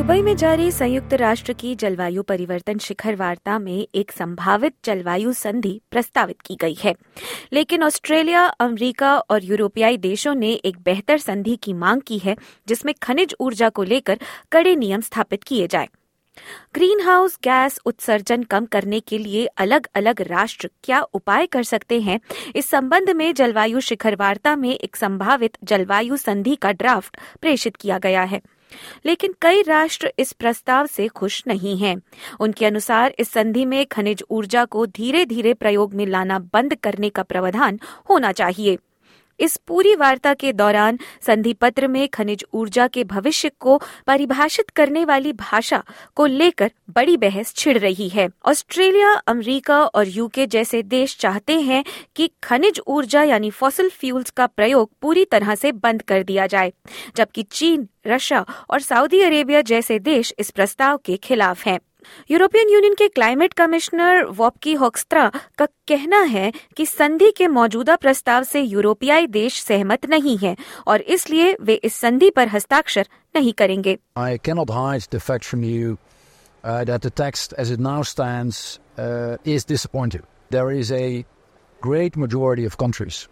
Dubai में जारी संयुक्त राष्ट्र की जलवायु परिवर्तन शिखर वार्ता में एक संभावित जलवायु संधि प्रस्तावित की गई है। लेकिन ऑस्ट्रेलिया, अमेरिका और यूरोपियाई देशों ने एक बेहतर संधि की मांग की है, जिसमें खनिज ऊर्जा को लेकर कड़े नियम स्थापित किए जाए। ग्रीन हाउस गैस उत्सर्जन कम करने के लिए अलग अलग राष्ट्र क्या उपाय कर सकते हैं? इस संबंध में जलवायु शिखर वार्ता में एक संभावित जलवायु संधि का ड्राफ्ट प्रेषित किया गया है। लेकिन कई राष्ट्र इस प्रस्ताव से खुश नहीं हैं। उनके अनुसार इस संधि में खनिज ऊर्जा को धीरे धीरे प्रयोग में लाना बंद करने का प्रावधान होना चाहिए इस पूरी वार्ता के दौरान संधि पत्र में खनिज ऊर्जा के भविष्य को परिभाषित करने वाली भाषा को लेकर बड़ी बहस छिड़ रही है। ऑस्ट्रेलिया, अमेरिका और यूके जैसे देश चाहते हैं कि खनिज ऊर्जा यानी फॉसिल फ्यूल्स का प्रयोग पूरी तरह से बंद कर दिया जाए, जबकि चीन, रशिया और सऊदी अरेबिया जैसे देश इस प्रस्ताव के खिलाफ हैं। यूरोपियन यूनियन के क्लाइमेट कमिश्नर वॉपकी हॉक्स्ट्रा का कहना है कि संधि के मौजूदा प्रस्ताव से यूरोपियाई देश सहमत नहीं हैं और इसलिए वे इस संधि पर हस्ताक्षर नहीं करेंगे I cannot hide the fact from you uh, that the text as it now stands uh, is disappointing. There is a great majority of countries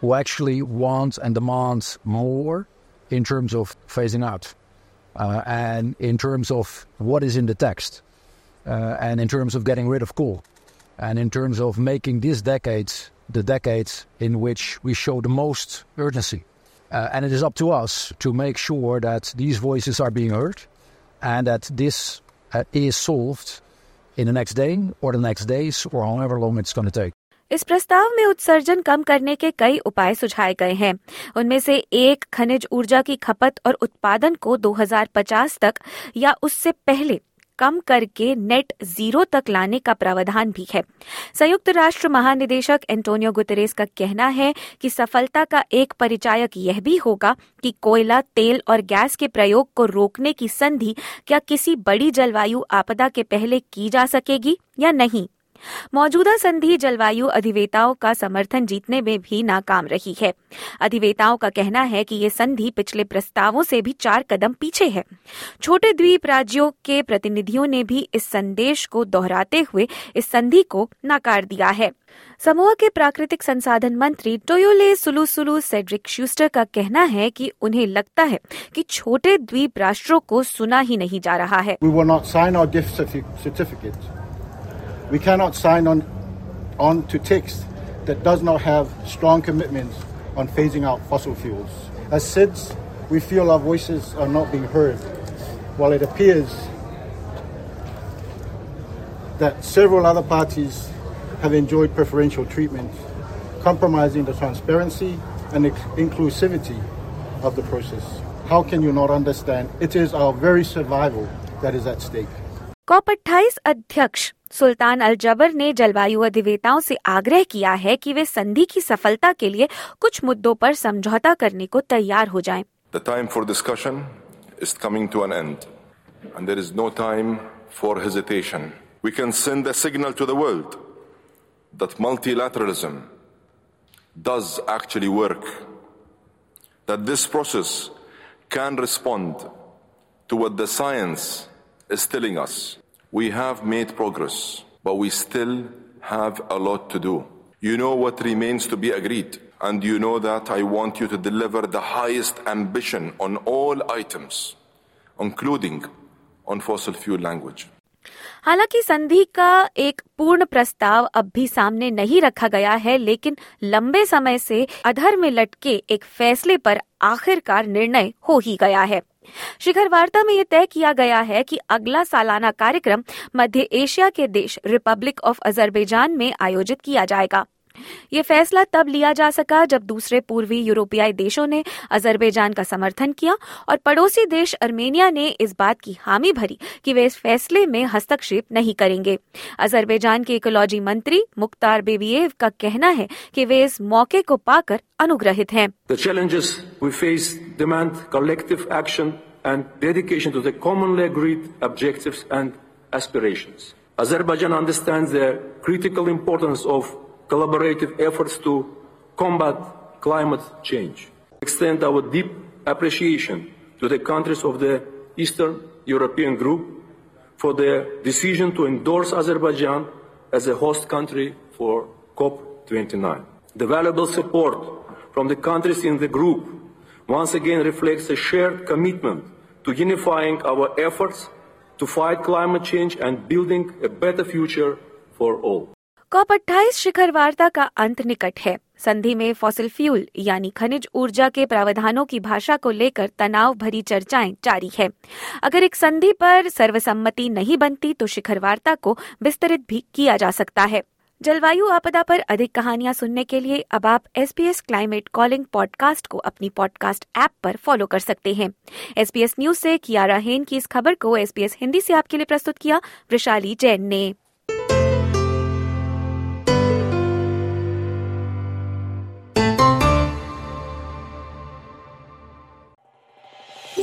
who actually want and demand more in terms of phasing out uh, and in terms of what is in the text uh, and in terms of getting rid of coal and in terms of making this decade the decade in which we show the most urgency. Uh, and it is up to us to make sure that these voices are being heard and that this uh, is solved in the next day or the next days or however long it's going to take. इस प्रस्ताव में उत्सर्जन कम करने के कई उपाय सुझाए गए हैं उनमें से एक खनिज ऊर्जा की खपत और उत्पादन को 2050 तक या उससे पहले कम करके नेट ज़ीरो तक लाने का प्रावधान भी है। संयुक्त राष्ट्र महानिदेशक एंटोनियो गुतरेस का कहना है कि सफलता का एक परिचायक यह भी होगा कि कोयला, तेल और गैस के प्रयोग को रोकने की संधि क्या किसी बड़ी जलवायु आपदा के पहले की जा सकेगी या नहीं। मौजूदा संधि जलवायु अधिवेताओं का समर्थन जीतने में भी नाकाम रही है। अधिवेताओं का कहना है कि ये संधि पिछले प्रस्तावों से भी चार कदम पीछे है। छोटे द्वीप राज्यों के प्रतिनिधियों ने भी इस संदेश को दोहराते हुए इस संधि को नकार दिया है। समूह के प्राकृतिक संसाधन मंत्री टोयोले सुलू सुलू सेड्रिक शूस्टर का कहना है कि उन्हें लगता है कि छोटे द्वीप राष्ट्रों को सुना ही नहीं जा रहा है। We will not sign our certificate. We cannot sign on, on to text that does not have strong commitments on phasing out fossil fuels. As SIDS, we feel our voices are not being heard, while it appears that several other parties have enjoyed preferential treatment, compromising the transparency and inclusivity of the process. How can you not understand? It is our very survival that is at stake. COP अट्ठाईस अध्यक्ष सुल्तान अल जबर ने जलवायु अधिवेताओं से आग्रह किया है कि वे संधि की सफलता के लिए कुछ मुद्दों पर समझौता करने को तैयार हो जाएँ। The time for discussion is coming to an end, and there is no time for hesitation. We can send a signal to the world that multilateralism does actually work, that this process can respond to what the science is telling us. We have made progress, but we still have a lot to do. You know what remains to be agreed, and you know that I want you to deliver the highest ambition on all items, including on fossil fuel language. हालाँकि संधि का एक पूर्ण प्रस्ताव अब भी सामने नहीं रखा गया है, लेकिन लंबे समय से अधर में लटके एक फैसले पर आखिरकार निर्णय हो ही गया है। शिखर वार्ता में यह तय किया गया है कि अगला सालाना कार्यक्रम मध्य एशिया के देश रिपब्लिक ऑफ़ अजरबैजान में आयोजित किया जाएगा। ये फैसला तब लिया जा सका जब दूसरे पूर्वी यूरोपियाई देशों ने अजरबैजान का समर्थन किया और पड़ोसी देश अर्मेनिया ने इस बात की हामी भरी कि वे इस फैसले में हस्तक्षेप नहीं करेंगे। अजरबैजान के इकोलॉजी मंत्री मुख्तार बेबीएव का कहना है कि वे इस मौके को पाकर अनुग्रहित हैं। Azerbaijan understands the critical importance of collaborative efforts to combat climate change. Extend our deep appreciation to the countries of the Eastern European Group for their decision to endorse Azerbaijan as a host country for COP29. The valuable support from the countries in the group once again reflects a shared commitment to unifying our efforts to fight climate change and building a better future for all. COP 28 शिखर वार्ता का अंत निकट है। संधि में fossil fuel यानी खनिज ऊर्जा के प्रावधानों की भाषा को लेकर तनाव भरी चर्चाएँ जारी है। अगर एक संधि पर सर्वसम्मति नहीं बनती तो शिखर वार्ता को विस्तरित भी किया जा सकता है। जलवायु आपदा पर अधिक कहानियाँ सुनने के लिए अब आप S P S climate calling podcast को अपनी पॉडकास्ट ऐप पर फॉलो कर सकते हैं। एस पी एस न्यूज़ से कियारा हेन की इस खबर को एस पी एस हिंदी से आपके लिए प्रस्तुत किया वृशाली जैन ने।